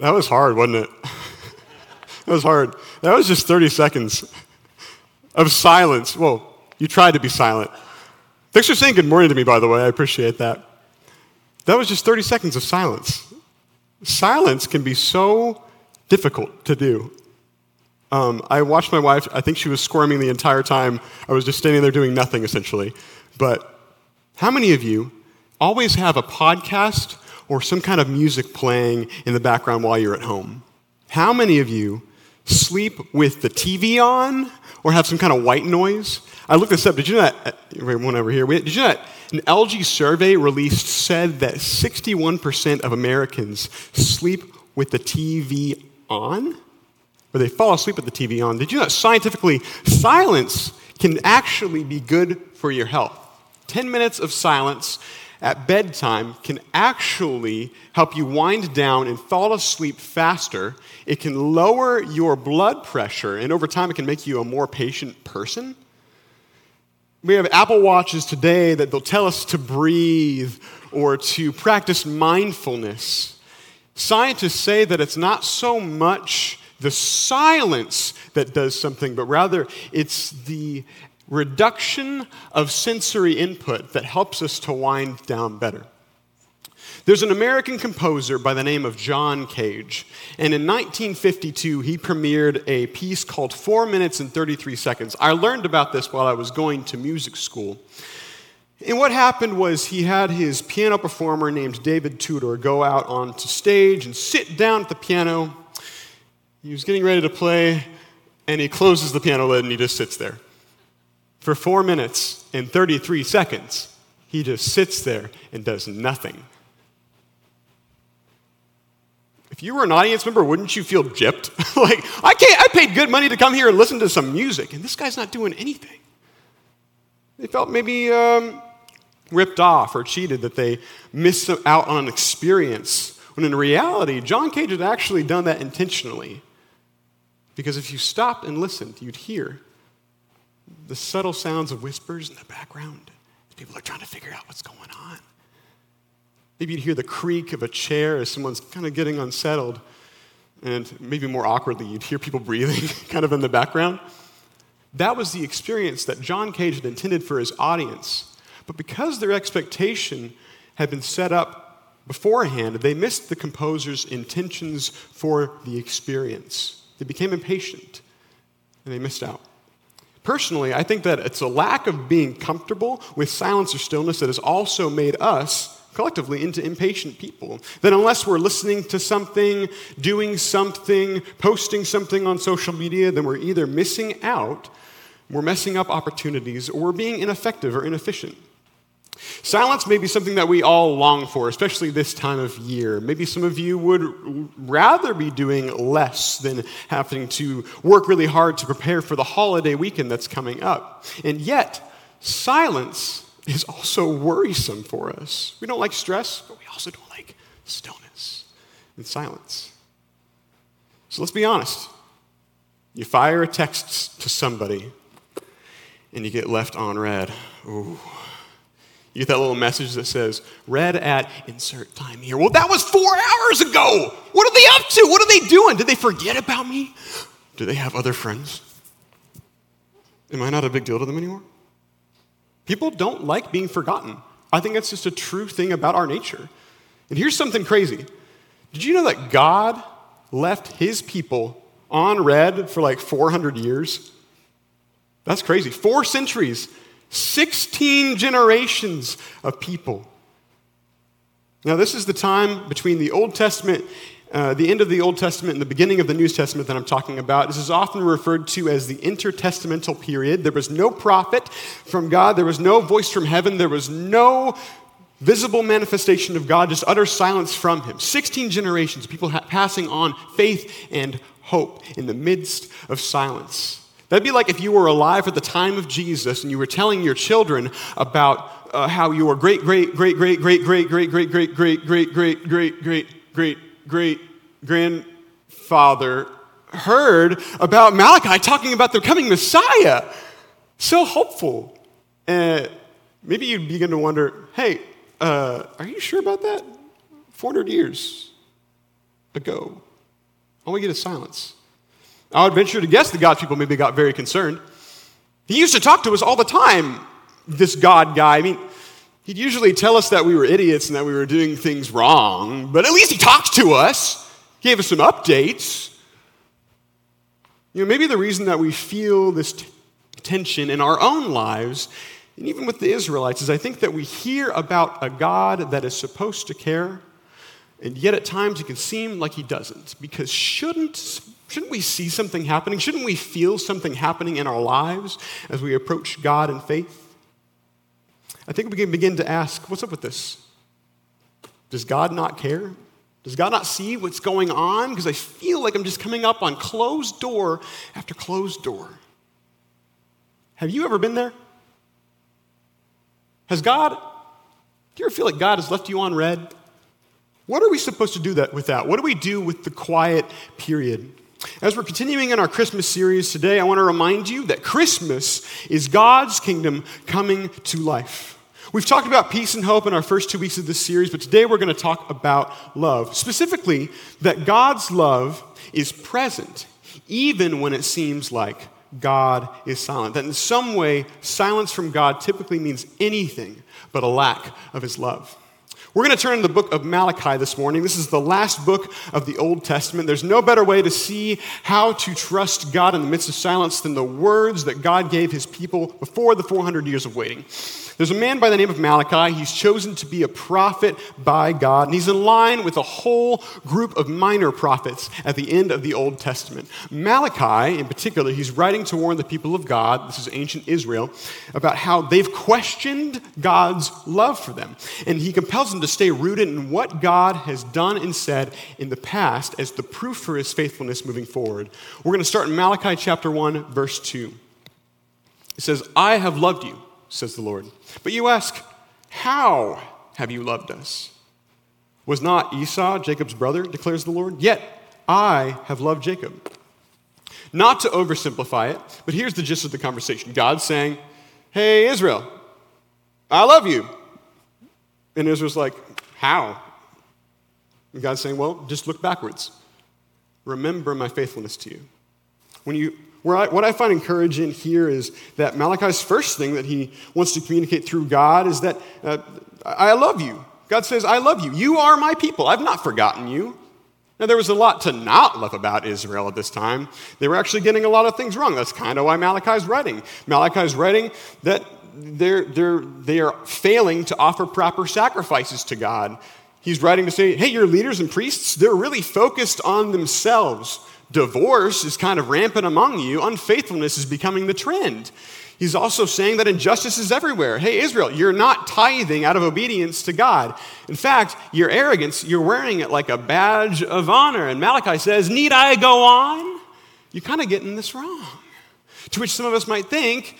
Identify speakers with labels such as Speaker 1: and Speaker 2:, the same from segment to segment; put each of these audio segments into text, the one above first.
Speaker 1: That was hard, wasn't it? that was hard. That was just 30 seconds of silence. Well, you tried to be silent. Thanks for saying good morning to me, by the way. I appreciate that. That was just 30 seconds of silence. Silence can be so difficult to do. Um, I watched my wife, I think she was squirming the entire time. I was just standing there doing nothing, essentially. But how many of you always have a podcast or some kind of music playing in the background while you're at home? How many of you sleep with the TV on or have some kind of white noise? I looked this up. Did you know that? Uh, one over here. Did you know that an LG survey released said that 61% of Americans sleep with the TV on? Or they fall asleep with the TV on. Did you know that scientifically, silence can actually be good for your health? 10 minutes of silence at bedtime can actually help you wind down and fall asleep faster. It can lower your blood pressure, and over time, it can make you a more patient person. We have Apple Watches today that they'll tell us to breathe or to practice mindfulness. Scientists say that it's not so much the silence that does something, but rather it's the reduction of sensory input that helps us to wind down better. There's an American composer by the name of John Cage, and in 1952 he premiered a piece called Four Minutes and 33 Seconds. I learned about this while I was going to music school. And what happened was he had his piano performer named David Tudor go out onto stage and sit down at the piano. He was getting ready to play, and he closes the piano lid and he just sits there. For four minutes and 33 seconds, he just sits there and does nothing. If you were an audience member, wouldn't you feel gypped? like, I can't, I paid good money to come here and listen to some music, and this guy's not doing anything. They felt maybe um, ripped off or cheated that they missed out on an experience. When in reality, John Cage had actually done that intentionally. Because if you stopped and listened, you'd hear the subtle sounds of whispers in the background. People are trying to figure out what's going on. Maybe you'd hear the creak of a chair as someone's kind of getting unsettled. And maybe more awkwardly, you'd hear people breathing kind of in the background. That was the experience that John Cage had intended for his audience. But because their expectation had been set up beforehand, they missed the composer's intentions for the experience. They became impatient and they missed out. Personally, I think that it's a lack of being comfortable with silence or stillness that has also made us collectively into impatient people. That unless we're listening to something, doing something, posting something on social media, then we're either missing out, we're messing up opportunities, or we're being ineffective or inefficient. Silence may be something that we all long for, especially this time of year. Maybe some of you would rather be doing less than having to work really hard to prepare for the holiday weekend that's coming up. And yet, silence is also worrisome for us. We don't like stress, but we also don't like stillness and silence. So let's be honest. You fire a text to somebody and you get left on read. Ooh. You get that little message that says, read at insert time here. Well, that was four hours ago. What are they up to? What are they doing? Did they forget about me? Do they have other friends? Am I not a big deal to them anymore? People don't like being forgotten. I think that's just a true thing about our nature. And here's something crazy. Did you know that God left his people on read for like 400 years? That's crazy. Four centuries 16 generations of people. Now, this is the time between the Old Testament, uh, the end of the Old Testament, and the beginning of the New Testament that I'm talking about. This is often referred to as the intertestamental period. There was no prophet from God, there was no voice from heaven, there was no visible manifestation of God, just utter silence from Him. 16 generations, people ha- passing on faith and hope in the midst of silence. That'd be like if you were alive at the time of Jesus and you were telling your children about uh, how your great, great, great, great, great, great, great, great, great, great, great, great, great, great, great, great grandfather heard about Malachi talking about the coming Messiah. So hopeful. And maybe you'd begin to wonder hey, uh, are you sure about that? 400 years ago. All we get is silence. I would venture to guess that God's people maybe got very concerned. He used to talk to us all the time, this God guy. I mean, he'd usually tell us that we were idiots and that we were doing things wrong, but at least he talked to us, gave us some updates. You know, maybe the reason that we feel this t- tension in our own lives, and even with the Israelites, is I think that we hear about a God that is supposed to care, and yet at times it can seem like he doesn't. Because shouldn't Shouldn't we see something happening? Shouldn't we feel something happening in our lives as we approach God in faith? I think we can begin to ask what's up with this? Does God not care? Does God not see what's going on? Because I feel like I'm just coming up on closed door after closed door. Have you ever been there? Has God, do you ever feel like God has left you on read? What are we supposed to do that with that? What do we do with the quiet period? As we're continuing in our Christmas series today, I want to remind you that Christmas is God's kingdom coming to life. We've talked about peace and hope in our first two weeks of this series, but today we're going to talk about love. Specifically, that God's love is present even when it seems like God is silent. That in some way, silence from God typically means anything but a lack of his love. We're going to turn to the book of Malachi this morning. This is the last book of the Old Testament. There's no better way to see how to trust God in the midst of silence than the words that God gave his people before the 400 years of waiting. There's a man by the name of Malachi. He's chosen to be a prophet by God, and he's in line with a whole group of minor prophets at the end of the Old Testament. Malachi, in particular, he's writing to warn the people of God, this is ancient Israel, about how they've questioned God's love for them. And he compels them to stay rooted in what God has done and said in the past as the proof for his faithfulness moving forward. We're going to start in Malachi chapter 1, verse 2. It says, I have loved you says the Lord. But you ask, How have you loved us? Was not Esau Jacob's brother, declares the Lord? Yet I have loved Jacob. Not to oversimplify it, but here's the gist of the conversation God's saying, Hey, Israel, I love you. And Israel's like, How? And God's saying, Well, just look backwards. Remember my faithfulness to you. When you I, what I find encouraging here is that Malachi's first thing that he wants to communicate through God is that uh, I love you. God says, I love you. You are my people. I've not forgotten you. Now, there was a lot to not love about Israel at this time. They were actually getting a lot of things wrong. That's kind of why Malachi's writing. Malachi's writing that they're, they're, they are failing to offer proper sacrifices to God. He's writing to say, hey, your leaders and priests, they're really focused on themselves. Divorce is kind of rampant among you, unfaithfulness is becoming the trend. He's also saying that injustice is everywhere. Hey, Israel, you're not tithing out of obedience to God. In fact, your arrogance, you're wearing it like a badge of honor. And Malachi says, Need I go on? You're kind of getting this wrong. To which some of us might think,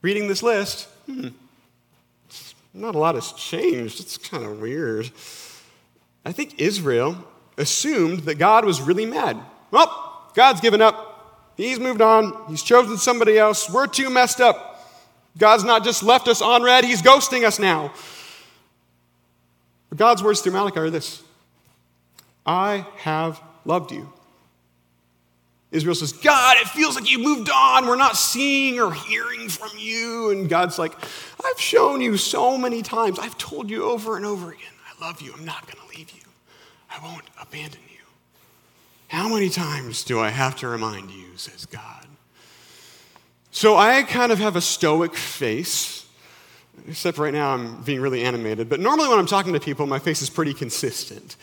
Speaker 1: reading this list, hmm, not a lot has changed. It's kind of weird. I think Israel assumed that God was really mad. Well, God's given up. He's moved on. He's chosen somebody else. We're too messed up. God's not just left us on read, He's ghosting us now. But God's words through Malachi are this I have loved you. Israel says, God, it feels like you've moved on. We're not seeing or hearing from you. And God's like, I've shown you so many times. I've told you over and over again, I love you. I'm not going to leave you. I won't abandon you. How many times do I have to remind you, says God? So I kind of have a stoic face, except right now I'm being really animated. But normally when I'm talking to people, my face is pretty consistent.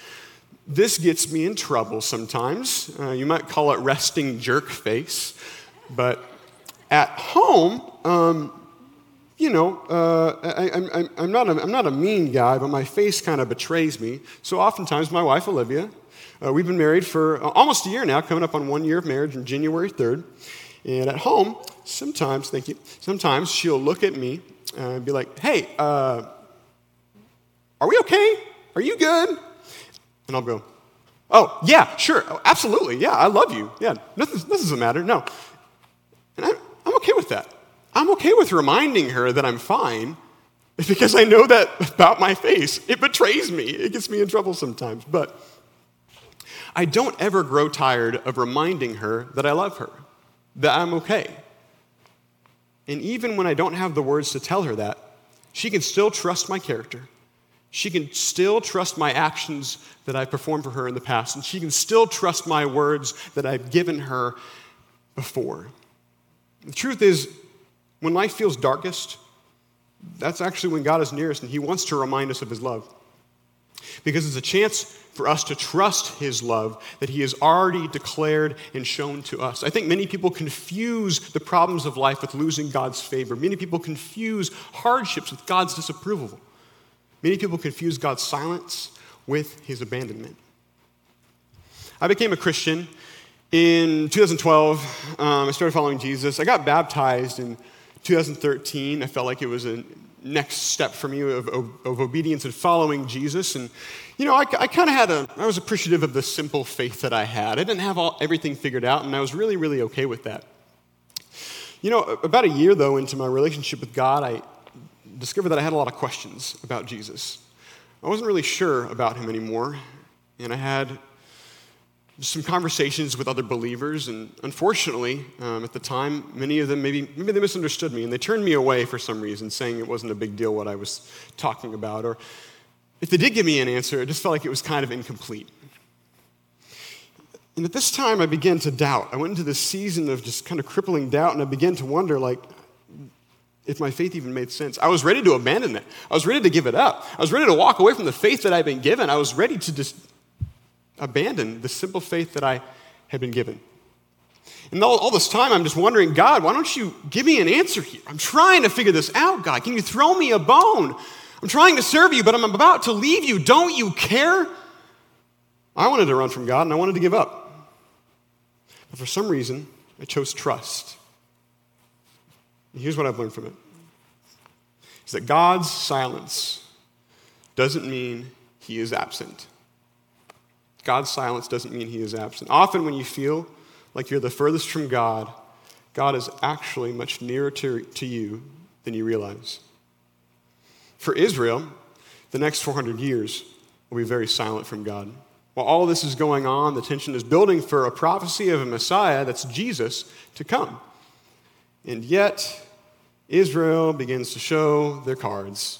Speaker 1: This gets me in trouble sometimes. Uh, you might call it resting jerk face. But at home, um, you know, uh, I, am not a, I'm not a mean guy, but my face kind of betrays me. So oftentimes, my wife, Olivia, uh, we've been married for uh, almost a year now, coming up on one year of marriage on January 3rd. And at home, sometimes, thank you, sometimes she'll look at me and be like, hey, uh, are we okay? Are you good? And I'll go, oh, yeah, sure, oh, absolutely, yeah, I love you. Yeah, nothing, nothing doesn't matter, no. And I, I'm okay with that. I'm okay with reminding her that I'm fine because I know that about my face. It betrays me, it gets me in trouble sometimes. But I don't ever grow tired of reminding her that I love her, that I'm okay. And even when I don't have the words to tell her that, she can still trust my character. She can still trust my actions that I've performed for her in the past. And she can still trust my words that I've given her before. The truth is, when life feels darkest, that's actually when God is nearest and He wants to remind us of His love. Because it's a chance for us to trust His love that He has already declared and shown to us. I think many people confuse the problems of life with losing God's favor. Many people confuse hardships with God's disapproval. Many people confuse God's silence with His abandonment. I became a Christian in 2012. Um, I started following Jesus. I got baptized in 2013, I felt like it was a next step for me of, of, of obedience and following Jesus. And, you know, I, I kind of had a, I was appreciative of the simple faith that I had. I didn't have all, everything figured out, and I was really, really okay with that. You know, about a year, though, into my relationship with God, I discovered that I had a lot of questions about Jesus. I wasn't really sure about him anymore, and I had some conversations with other believers, and unfortunately, um, at the time, many of them maybe, maybe they misunderstood me and they turned me away for some reason, saying it wasn't a big deal what I was talking about. Or if they did give me an answer, it just felt like it was kind of incomplete. And at this time, I began to doubt. I went into this season of just kind of crippling doubt, and I began to wonder, like, if my faith even made sense. I was ready to abandon it. I was ready to give it up. I was ready to walk away from the faith that I'd been given. I was ready to just abandon the simple faith that I had been given. And all, all, this time, I'm just wondering, God, why don't you give me an answer here? I'm trying to figure this out, God. Can you throw me a bone? I'm trying to serve you, but I'm about to leave you. Don't you care? I wanted to run from God and I wanted to give up. But for some reason, I chose trust. And here's what I've learned from it is that God's silence doesn't mean he is absent. God's silence doesn't mean he is absent. Often, when you feel like you're the furthest from God, God is actually much nearer to, to you than you realize. For Israel, the next 400 years will be very silent from God. While all this is going on, the tension is building for a prophecy of a Messiah that's Jesus to come. And yet, Israel begins to show their cards.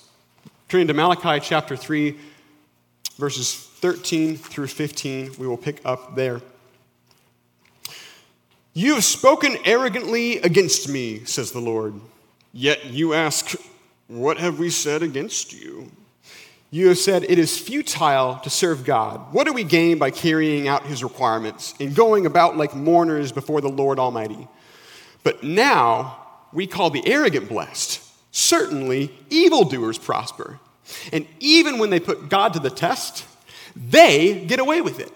Speaker 1: Turning to Malachi chapter 3, verses 13 through 15. We will pick up there. You have spoken arrogantly against me, says the Lord. Yet you ask, What have we said against you? You have said, It is futile to serve God. What do we gain by carrying out his requirements and going about like mourners before the Lord Almighty? But now we call the arrogant blessed. Certainly, evildoers prosper. And even when they put God to the test, they get away with it.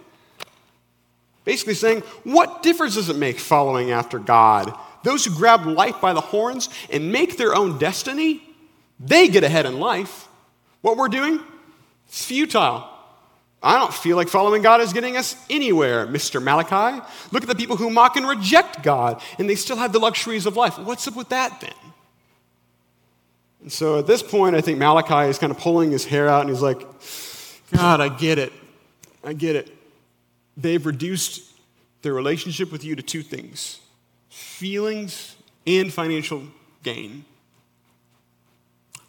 Speaker 1: Basically saying, what difference does it make following after God? Those who grab life by the horns and make their own destiny, they get ahead in life. What we're doing, it's futile. I don't feel like following God is getting us anywhere, Mr. Malachi. Look at the people who mock and reject God, and they still have the luxuries of life. What's up with that then? And so at this point, I think Malachi is kind of pulling his hair out and he's like, God, I get it. I get it. They've reduced their relationship with you to two things feelings and financial gain.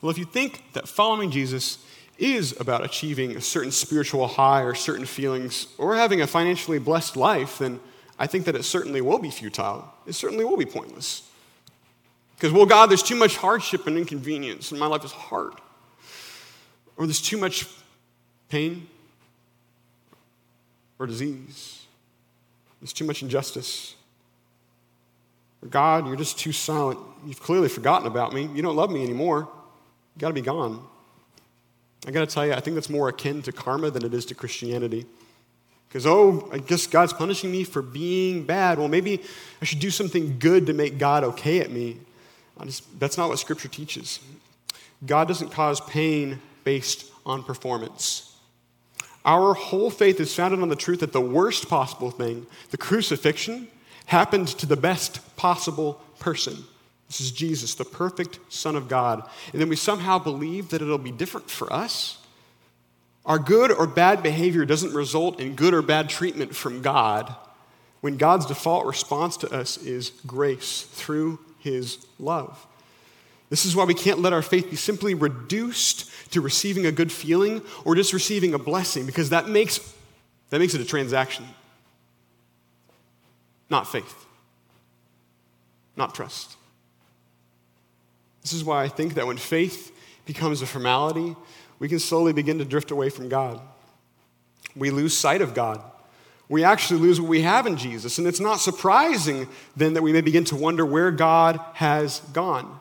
Speaker 1: Well, if you think that following Jesus is about achieving a certain spiritual high or certain feelings or having a financially blessed life, then I think that it certainly will be futile. It certainly will be pointless. Because, well, God, there's too much hardship and inconvenience, and my life is hard. Or there's too much pain or disease. There's too much injustice. Or God, you're just too silent. You've clearly forgotten about me. You don't love me anymore. You got to be gone. I got to tell you, I think that's more akin to karma than it is to Christianity. Because, oh, I guess God's punishing me for being bad. Well, maybe I should do something good to make God okay at me. Just, that's not what Scripture teaches. God doesn't cause pain based on performance. Our whole faith is founded on the truth that the worst possible thing, the crucifixion, happened to the best possible person. This is Jesus, the perfect Son of God. And then we somehow believe that it'll be different for us. Our good or bad behavior doesn't result in good or bad treatment from God when God's default response to us is grace through his love. This is why we can't let our faith be simply reduced to receiving a good feeling or just receiving a blessing, because that makes, that makes it a transaction, not faith, not trust. This is why I think that when faith becomes a formality, we can slowly begin to drift away from God. We lose sight of God. We actually lose what we have in Jesus. And it's not surprising then that we may begin to wonder where God has gone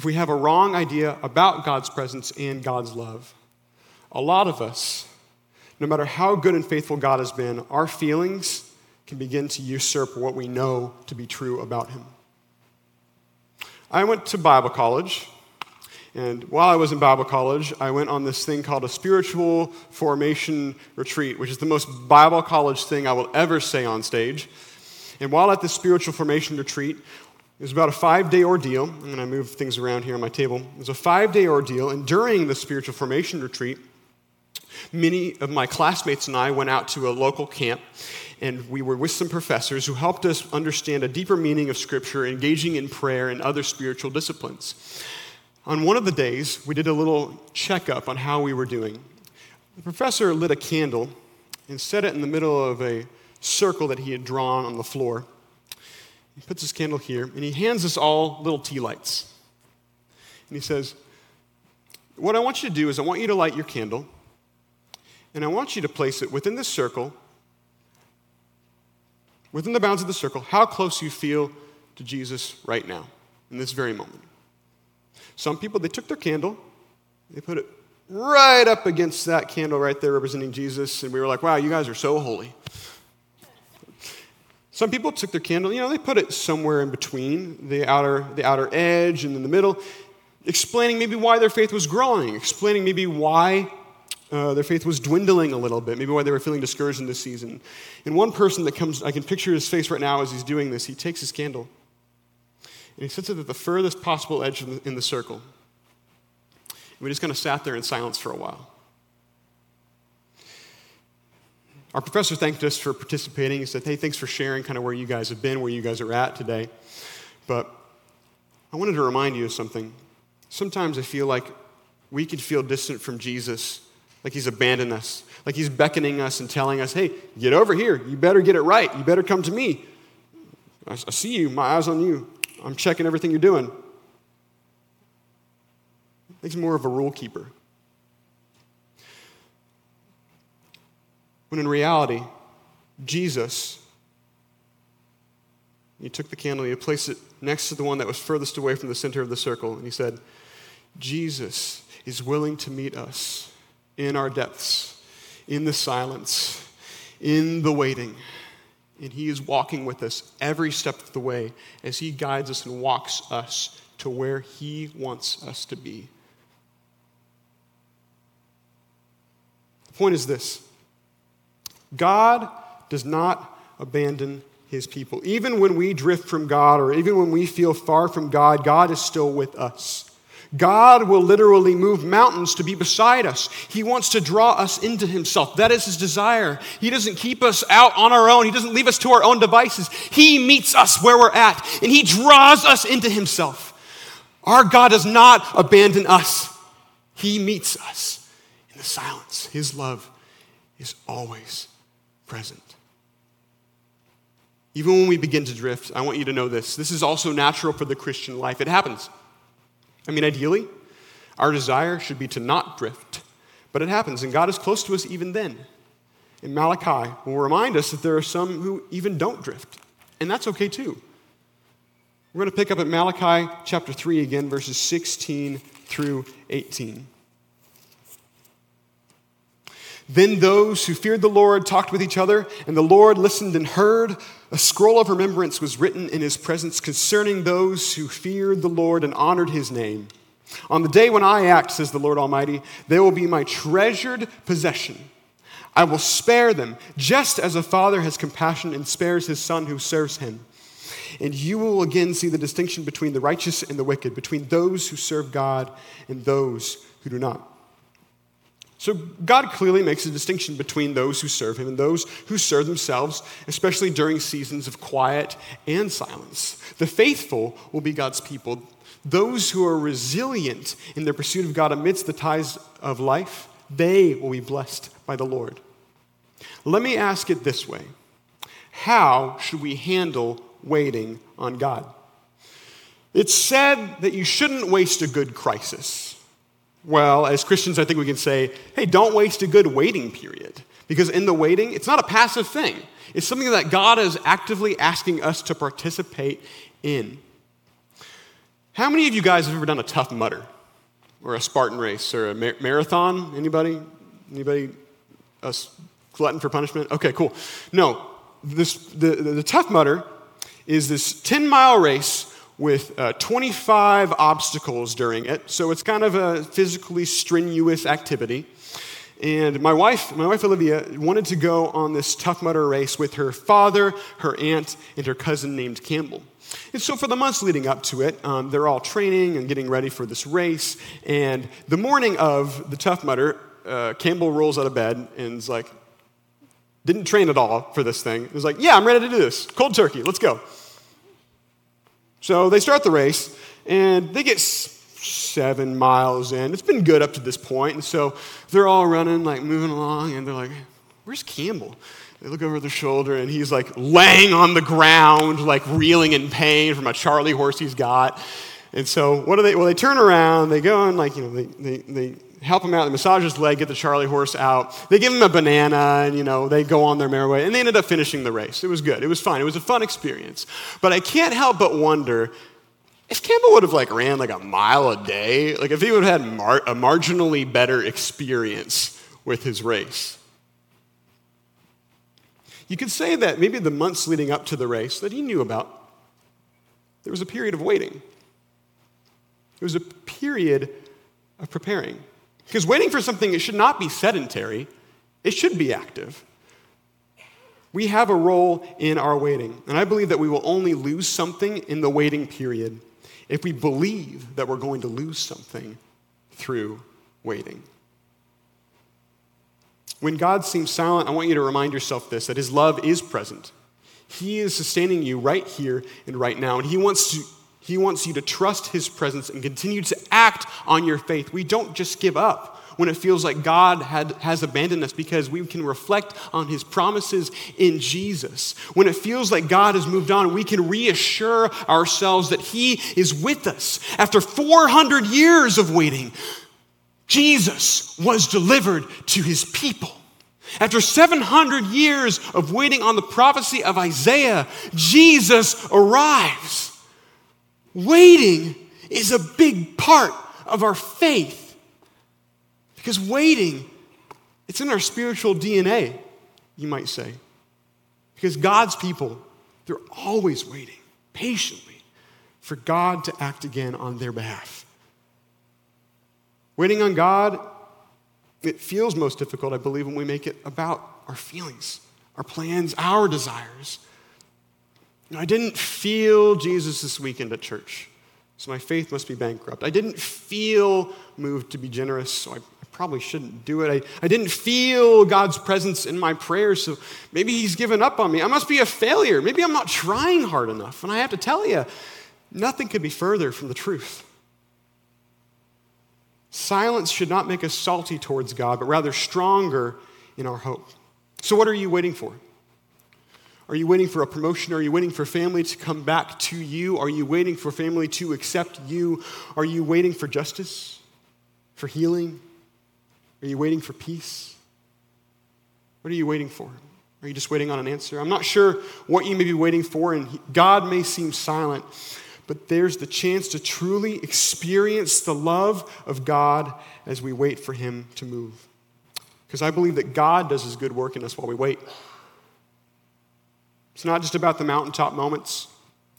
Speaker 1: if we have a wrong idea about God's presence and God's love. A lot of us, no matter how good and faithful God has been, our feelings can begin to usurp what we know to be true about Him. I went to Bible college and while I was in Bible college, I went on this thing called a spiritual formation retreat, which is the most Bible college thing I will ever say on stage. And while at this spiritual formation retreat, it was about a five day ordeal. I'm going to move things around here on my table. It was a five day ordeal. And during the spiritual formation retreat, many of my classmates and I went out to a local camp and we were with some professors who helped us understand a deeper meaning of Scripture, engaging in prayer and other spiritual disciplines. On one of the days, we did a little checkup on how we were doing. The professor lit a candle and set it in the middle of a circle that he had drawn on the floor. He puts his candle here, and he hands us all little tea lights. And he says, What I want you to do is, I want you to light your candle, and I want you to place it within this circle, within the bounds of the circle, how close you feel to Jesus right now, in this very moment. Some people, they took their candle, they put it right up against that candle right there representing Jesus, and we were like, wow, you guys are so holy. Some people took their candle, you know, they put it somewhere in between the outer, the outer edge and in the middle, explaining maybe why their faith was growing, explaining maybe why uh, their faith was dwindling a little bit, maybe why they were feeling discouraged in this season. And one person that comes, I can picture his face right now as he's doing this, he takes his candle and he sets it at the furthest possible edge in the, in the circle. And we just kind of sat there in silence for a while. Our professor thanked us for participating. He said, Hey, thanks for sharing kind of where you guys have been, where you guys are at today. But I wanted to remind you of something. Sometimes I feel like we can feel distant from Jesus, like he's abandoned us, like he's beckoning us and telling us, Hey, get over here. You better get it right. You better come to me. I, see you, my eyes on you. I'm checking everything you're doing. He's more of a rule keeper. When in reality, Jesus, he took the candle, and he placed it next to the one that was furthest away from the center of the circle, and he said, Jesus is willing to meet us in our depths, in the silence, in the waiting. And He is walking with us every step of the way as He guides us and walks us to where He wants us to be. The point is this God does not abandon His people. Even when we drift from God or even when we feel far from God, God is still with us. God will literally move mountains to be beside us. He wants to draw us into Himself. That is His desire. He doesn't keep us out on our own, He doesn't leave us to our own devices. He meets us where we're at, and He draws us into Himself. Our God does not abandon us, He meets us in the silence. His love is always present. Even when we begin to drift, I want you to know this. This is also natural for the Christian life. It happens. I mean, ideally, our desire should be to not drift, but it happens, and God is close to us even then. In Malachi will remind us that there are some who even don't drift, and that's okay too. We're going to pick up at Malachi chapter 3 again, verses 16 through 18. Then those who feared the Lord talked with each other, and the Lord listened and heard. A scroll of remembrance was written in his presence concerning those who feared the Lord and honored his name. On the day when I act, says the Lord Almighty, they will be my treasured possession. I will spare them, just as a father has compassion and spares his son who serves him. And you will again see the distinction between the righteous and the wicked, between those who serve God and those who do not. So God clearly makes a distinction between those who serve him and those who serve themselves, especially during seasons of quiet and silence. The faithful will be God's people. Those who are resilient in their pursuit of God amidst the ties of life, they will be blessed by the Lord. Let me ask it this way How should we handle waiting on God? It's said that you shouldn't waste a good crisis. Well, as Christians, I think we can say, hey, don't waste a good waiting period. Because in the waiting, it's not a passive thing, it's something that God is actively asking us to participate in. How many of you guys have ever done a Tough Mudder or a Spartan race or a mar- marathon? Anybody? Anybody? A glutton for punishment? Okay, cool. No, this, the, the, the Tough Mudder is this 10 mile race with uh, 25 obstacles during it. So it's kind of a physically strenuous activity. And my wife, my wife Olivia, wanted to go on this Tough Mudder race with her father, her aunt, and her cousin named Campbell. And so for the months leading up to it, um, they're all training and getting ready for this race. And the morning of the Tough Mudder, uh, Campbell rolls out of bed and is like, didn't train at all for this thing. He was like, yeah, I'm ready to do this. Cold turkey, let's go. So they start the race, and they get seven miles in. It's been good up to this point, and so they're all running, like moving along, and they're like, Where's Campbell? They look over their shoulder, and he's like laying on the ground, like reeling in pain from a Charlie horse he's got. And so, what do they? Well, they turn around, they go and, like, you know, they, they, they help him out. They massage his leg, get the Charlie horse out. They give him a banana, and you know they go on their merry way. And they ended up finishing the race. It was good. It was fun. It was a fun experience. But I can't help but wonder if Campbell would have like ran like a mile a day, like if he would have had mar- a marginally better experience with his race. You could say that maybe the months leading up to the race that he knew about, there was a period of waiting. It was a period of preparing. Because waiting for something, it should not be sedentary, it should be active. We have a role in our waiting. And I believe that we will only lose something in the waiting period if we believe that we're going to lose something through waiting. When God seems silent, I want you to remind yourself this that His love is present. He is sustaining you right here and right now, and He wants to he wants you to trust His presence and continue to act on your faith. We don't just give up when it feels like God had, has abandoned us because we can reflect on His promises in Jesus. When it feels like God has moved on, we can reassure ourselves that He is with us. After 400 years of waiting, Jesus was delivered to His people. After 700 years of waiting on the prophecy of Isaiah, Jesus arrives. Waiting is a big part of our faith. Because waiting, it's in our spiritual DNA, you might say. Because God's people, they're always waiting patiently for God to act again on their behalf. Waiting on God, it feels most difficult, I believe, when we make it about our feelings, our plans, our desires. I didn't feel Jesus this weekend at church, so my faith must be bankrupt. I didn't feel moved to be generous, so I, I probably shouldn't do it. I, I didn't feel God's presence in my prayers, so maybe He's given up on me. I must be a failure. Maybe I'm not trying hard enough. And I have to tell you, nothing could be further from the truth. Silence should not make us salty towards God, but rather stronger in our hope. So, what are you waiting for? Are you waiting for a promotion? Are you waiting for family to come back to you? Are you waiting for family to accept you? Are you waiting for justice? For healing? Are you waiting for peace? What are you waiting for? Are you just waiting on an answer? I'm not sure what you may be waiting for, and God may seem silent, but there's the chance to truly experience the love of God as we wait for Him to move. Because I believe that God does His good work in us while we wait. It's not just about the mountaintop moments.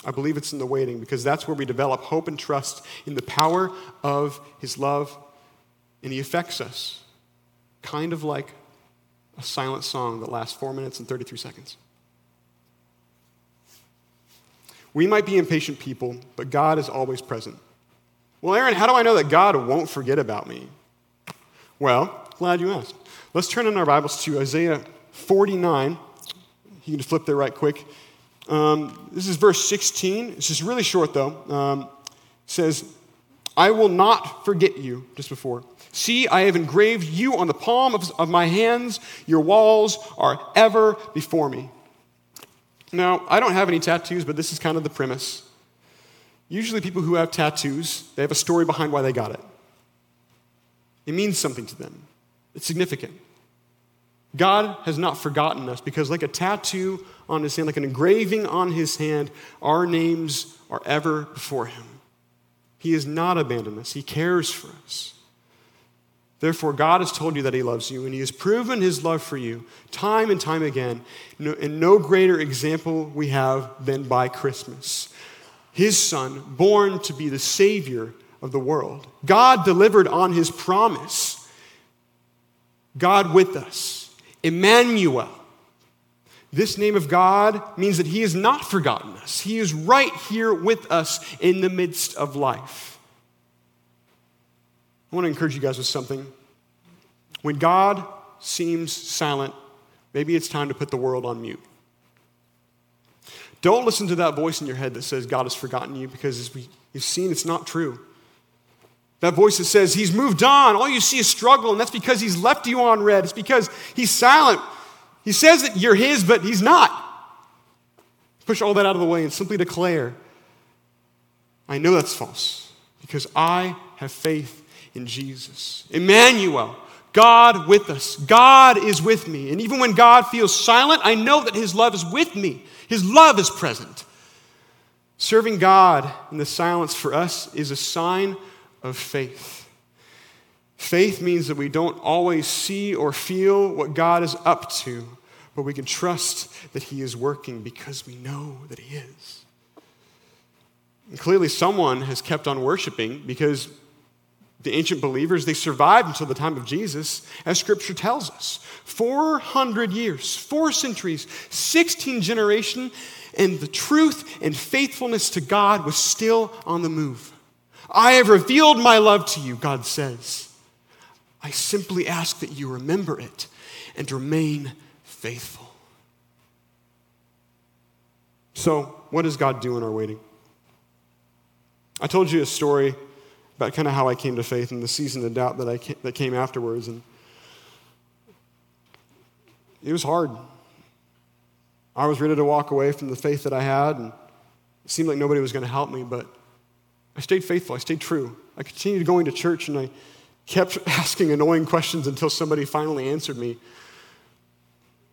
Speaker 1: I believe it's in the waiting because that's where we develop hope and trust in the power of His love, and He affects us, kind of like a silent song that lasts four minutes and 33 seconds. We might be impatient people, but God is always present. Well, Aaron, how do I know that God won't forget about me? Well, glad you asked. Let's turn in our Bibles to Isaiah 49. You can flip there right quick. Um, this is verse 16. It's just really short, though. Um, says, I will not forget you, just before. See, I have engraved you on the palm of, of my hands. Your walls are ever before me. Now, I don't have any tattoos, but this is kind of the premise. Usually, people who have tattoos, they have a story behind why they got it. It means something to them, it's significant. God has not forgotten us because, like a tattoo on his hand, like an engraving on his hand, our names are ever before him. He has not abandoned us, he cares for us. Therefore, God has told you that He loves you, and He has proven His love for you time and time again. And no greater example we have than by Christmas. His Son, born to be the Savior of the world. God delivered on His promise. God with us. Emmanuel. This name of God means that He has not forgotten us. He is right here with us in the midst of life. I want to encourage you guys with something. When God seems silent, maybe it's time to put the world on mute. Don't listen to that voice in your head that says God has forgotten you because as we, you've seen, it's not true. That voice that says he's moved on, all you see is struggle, and that's because he's left you on read. It's because he's silent. He says that you're his, but he's not. Push all that out of the way and simply declare, I know that's false because I have faith in Jesus. Emmanuel, God with us. God is with me. And even when God feels silent, I know that His love is with me. His love is present. Serving God in the silence for us is a sign of faith. Faith means that we don't always see or feel what God is up to, but we can trust that He is working because we know that He is. And clearly, someone has kept on worshiping because the ancient believers, they survived until the time of Jesus, as scripture tells us. 400 years, four centuries, 16 generations, and the truth and faithfulness to God was still on the move. I have revealed my love to you, God says. I simply ask that you remember it and remain faithful. So, what does God do in our waiting? I told you a story about kind of how I came to faith and the season of doubt that, I came, that came afterwards. And it was hard. I was ready to walk away from the faith that I had, and it seemed like nobody was going to help me, but I stayed faithful. I stayed true. I continued going to church, and I kept asking annoying questions until somebody finally answered me.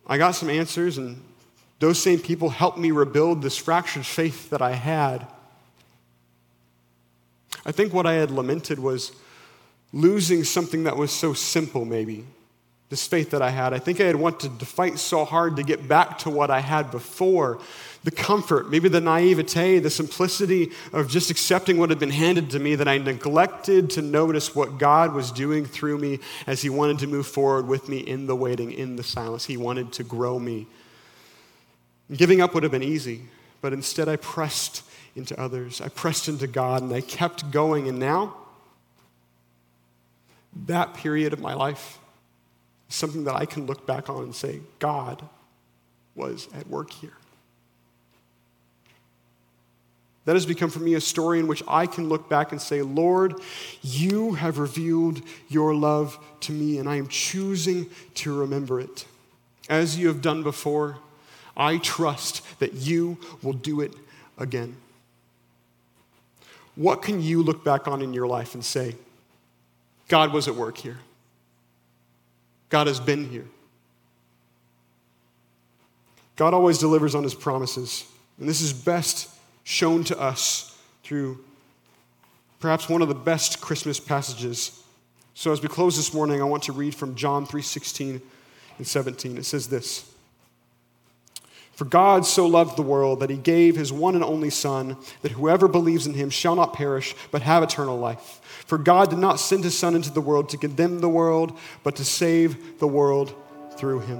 Speaker 1: I got some answers, and those same people helped me rebuild this fractured faith that I had. I think what I had lamented was losing something that was so simple, maybe. This faith that I had. I think I had wanted to fight so hard to get back to what I had before. The comfort, maybe the naivete, the simplicity of just accepting what had been handed to me that I neglected to notice what God was doing through me as He wanted to move forward with me in the waiting, in the silence. He wanted to grow me. Giving up would have been easy, but instead I pressed into others. I pressed into God and I kept going. And now, that period of my life is something that I can look back on and say, God was at work here. That has become for me a story in which I can look back and say, Lord, you have revealed your love to me, and I am choosing to remember it. As you have done before, I trust that you will do it again. What can you look back on in your life and say, God was at work here? God has been here. God always delivers on his promises. And this is best shown to us through perhaps one of the best Christmas passages. So as we close this morning, I want to read from John 3:16 and 17. It says this: for God so loved the world that he gave his one and only Son, that whoever believes in him shall not perish, but have eternal life. For God did not send his Son into the world to condemn the world, but to save the world through him.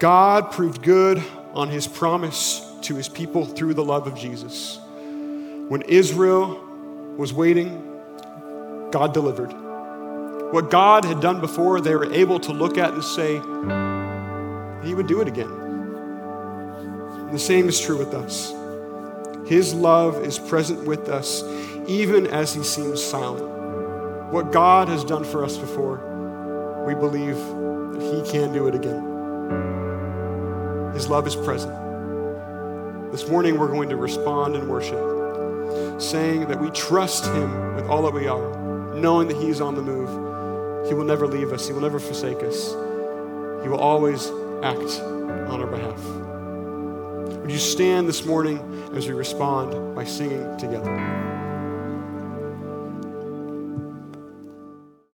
Speaker 1: God proved good on his promise to his people through the love of Jesus. When Israel was waiting, God delivered. What God had done before, they were able to look at and say, He would do it again. And the same is true with us. His love is present with us, even as He seems silent. What God has done for us before, we believe that He can do it again. His love is present. This morning, we're going to respond in worship, saying that we trust Him with all that we are, knowing that He's on the move. He will never leave us, He will never forsake us. He will always act on our behalf. Would you stand this morning as we respond by singing together?